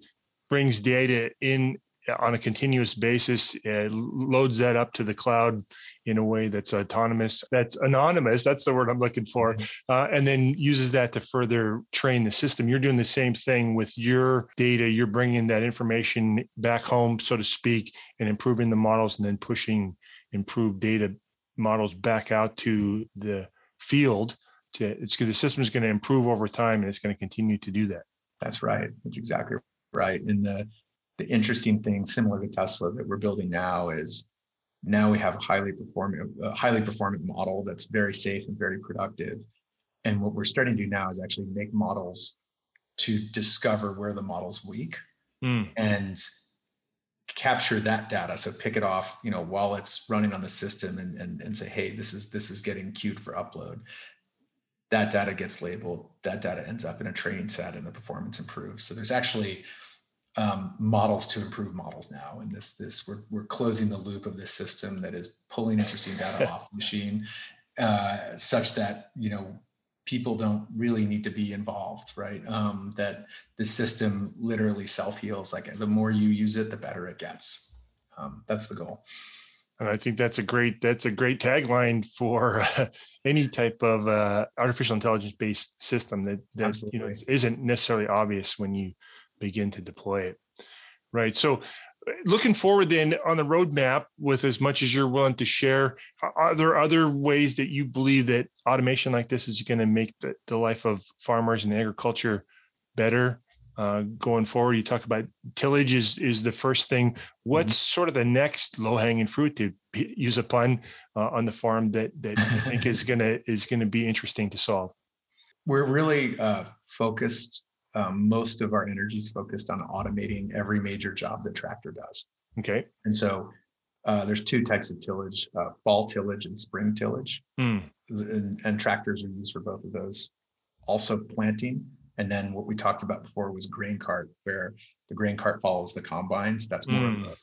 brings data in on a continuous basis, uh, loads that up to the cloud in a way that's autonomous, that's anonymous. That's the word I'm looking for, mm-hmm. uh, and then uses that to further train the system. You're doing the same thing with your data. You're bringing that information back home, so to speak, and improving the models, and then pushing improved data models back out to the field. To it's the system is going to improve over time, and it's going to continue to do that. That's right. That's exactly right. And the the interesting thing, similar to Tesla, that we're building now is now we have a highly performing, a highly performant model that's very safe and very productive. And what we're starting to do now is actually make models to discover where the model's weak mm. and capture that data. So pick it off, you know, while it's running on the system and, and, and say, hey, this is this is getting queued for upload. That data gets labeled, that data ends up in a training set and the performance improves. So there's actually um, models to improve models now. And this, this we're, we're closing the loop of this system that is pulling interesting data off the machine, uh, such that you know people don't really need to be involved, right? Um, that the system literally self heals. Like the more you use it, the better it gets. Um, that's the goal. And I think that's a great that's a great tagline for uh, any type of uh, artificial intelligence based system that that Absolutely. you know isn't necessarily obvious when you begin to deploy it. Right. So, uh, looking forward then on the roadmap, with as much as you're willing to share, are there other ways that you believe that automation like this is going to make the, the life of farmers and agriculture better uh, going forward? You talk about tillage is is the first thing. What's mm-hmm. sort of the next low hanging fruit to use a pun uh, on the farm that that you think is gonna is gonna be interesting to solve? We're really uh, focused um, most of our energy is focused on automating every major job the tractor does. Okay. And so uh, there's two types of tillage: uh, fall tillage and spring tillage, mm. and, and, tractors are used for both of those. Also planting, and then what we talked about before was grain cart, where the grain cart follows the combines. That's more, mm. a,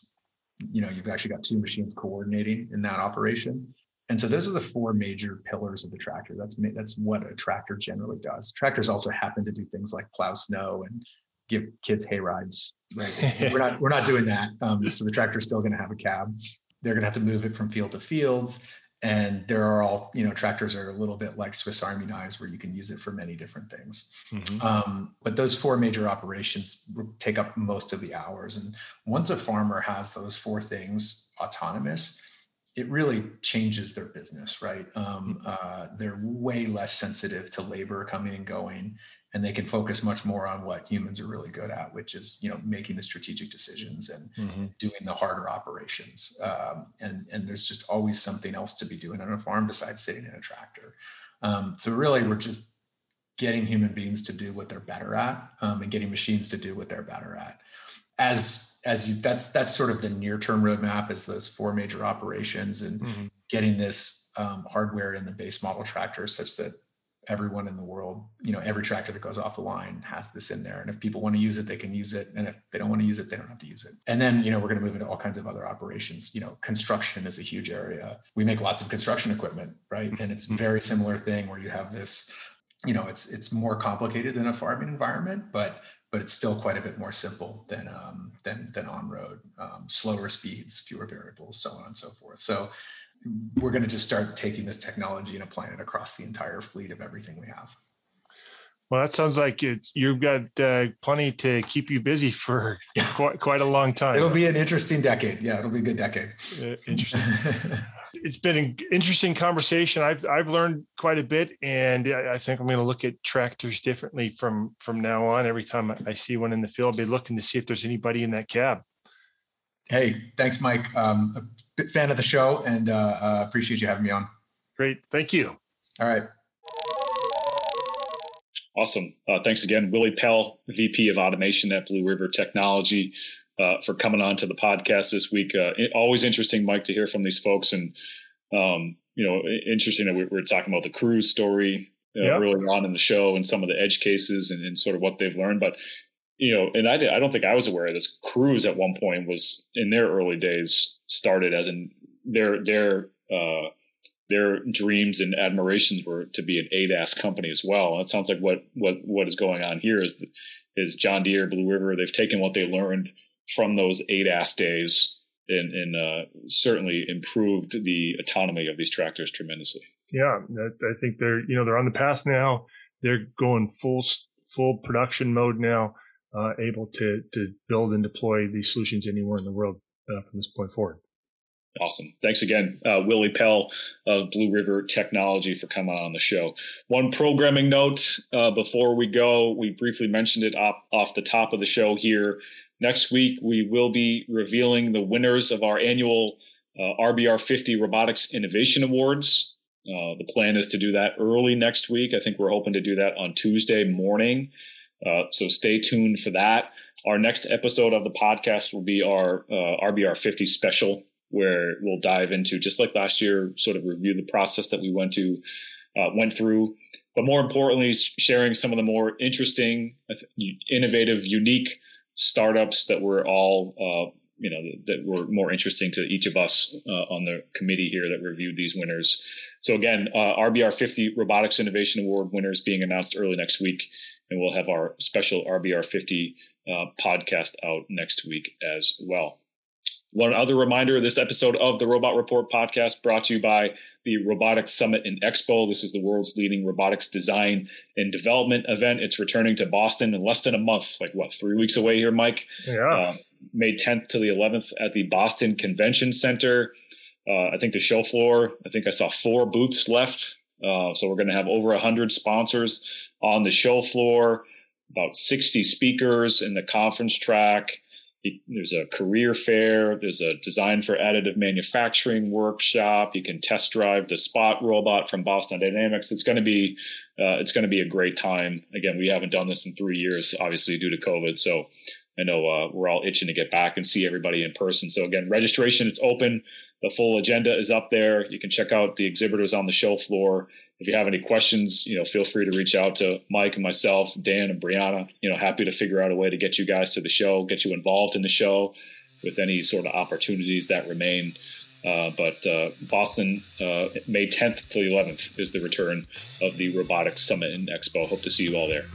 you know, you've actually got two machines coordinating in that operation. And so those are the four major pillars of the tractor. That's that's what a tractor generally does. Tractors also happen to do things like plow snow and give kids hay rides. Right? we're not we're not doing that. Um, so the tractor is still going to have a cab. They're going to have to move it from field to fields. And there are all you know tractors are a little bit like Swiss Army knives where you can use it for many different things. Mm-hmm. Um, but those four major operations take up most of the hours. And once a farmer has those four things autonomous it really changes their business, right? Um, mm-hmm. uh, they're way less sensitive to labor coming and going, and they can focus much more on what humans are really good at, which is you know making the strategic decisions and mm-hmm. doing the harder operations. Um, and and there's just always something else to be doing on a farm besides sitting in a tractor. Um, so really, we're just getting human beings to do what they're better at, um, and getting machines to do what they're better at. As as you that's that's sort of the near term roadmap is those four major operations and mm-hmm. getting this um, hardware in the base model tractor such that everyone in the world you know every tractor that goes off the line has this in there. And if people want to use it they can use it. And if they don't want to use it they don't have to use it. And then you know we're going to move into all kinds of other operations. You know construction is a huge area. We make lots of construction equipment right? And it's mm-hmm. very similar thing where you have this you know it's it's more complicated than a farming environment but but it's still quite a bit more simple than um, than than on road. Um, slower speeds, fewer variables, so on and so forth. So we're going to just start taking this technology and applying it across the entire fleet of everything we have. Well, that sounds like it's you've got uh, plenty to keep you busy for yeah. quite, quite a long time. It'll be an interesting decade. Yeah, it'll be a good decade. Uh, interesting. it's been an interesting conversation. I've I've learned quite a bit, and I think I'm going to look at tractors differently from from now on. Every time I see one in the field, I'll be looking to see if there's anybody in that cab. Hey, thanks, Mike. Um, a big fan of the show, and uh, uh, appreciate you having me on. Great, thank you. All right. Awesome. Uh, thanks again, Willy Pell, VP of Automation at Blue River Technology uh, for coming on to the podcast this week. Uh, always interesting, Mike, to hear from these folks, and um, you know, interesting that we, are talking about the Cruise story uh, yep. early on in the show and some of the edge cases and, and, sort of what they've learned. But you know, and I, I don't think I was aware of this. Cruise at one point was in their early days started as in their their uh, their dreams and admirations were to be an ADAS company as well. And it sounds like what what what is going on here is is John Deere, Blue River. They've taken what they learned from those ADAS days and, and uh, certainly improved the autonomy of these tractors tremendously. Yeah, I think they're you know they're on the path now. They're going full full production mode now, uh, able to to build and deploy these solutions anywhere in the world uh, from this point forward. Awesome. Thanks again, uh, Willy Pell of Blue River Technology, for coming on the show. One programming note uh, before we go, we briefly mentioned it op- off the top of the show here. Next week, we will be revealing the winners of our annual uh, RBR 50 Robotics Innovation Awards. Uh, the plan is to do that early next week. I think we're hoping to do that on Tuesday morning. Uh, so stay tuned for that. Our next episode of the podcast will be our RBR uh, 50 special where we'll dive into just like last year, sort of review the process that we went to uh, went through, but more importantly, sharing some of the more interesting, innovative, unique startups that were all uh, you know that were more interesting to each of us uh, on the committee here that reviewed these winners. So again, uh, RBR 50 Robotics Innovation Award winners being announced early next week, and we'll have our special RBR 50 uh, podcast out next week as well. One other reminder this episode of the Robot Report podcast brought to you by the Robotics Summit and Expo. This is the world's leading robotics design and development event. It's returning to Boston in less than a month, like what, three weeks away here, Mike? Yeah. Uh, May 10th to the 11th at the Boston Convention Center. Uh, I think the show floor, I think I saw four booths left. Uh, so we're going to have over 100 sponsors on the show floor, about 60 speakers in the conference track there's a career fair there's a design for additive manufacturing workshop. You can test drive the spot robot from Boston Dynamics. It's going to be uh, it's going to be a great time. Again we haven't done this in three years obviously due to covid so i know uh, we're all itching to get back and see everybody in person. So again registration it's open. The full agenda is up there. You can check out the exhibitors on the show floor if you have any questions, you know, feel free to reach out to Mike and myself, Dan and Brianna. You know, happy to figure out a way to get you guys to the show, get you involved in the show with any sort of opportunities that remain. Uh, but uh, Boston, uh, May 10th to the 11th is the return of the Robotics Summit and Expo. Hope to see you all there.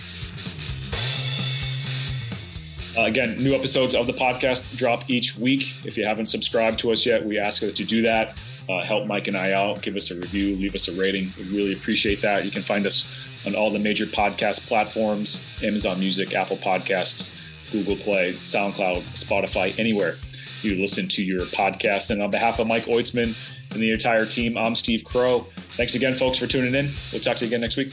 Uh, again, new episodes of the podcast drop each week. If you haven't subscribed to us yet, we ask that you do that uh, help Mike and I out, give us a review, leave us a rating. We really appreciate that. You can find us on all the major podcast platforms Amazon Music, Apple Podcasts, Google Play, SoundCloud, Spotify, anywhere you listen to your podcast. And on behalf of Mike Oitzman and the entire team, I'm Steve Crowe. Thanks again, folks, for tuning in. We'll talk to you again next week.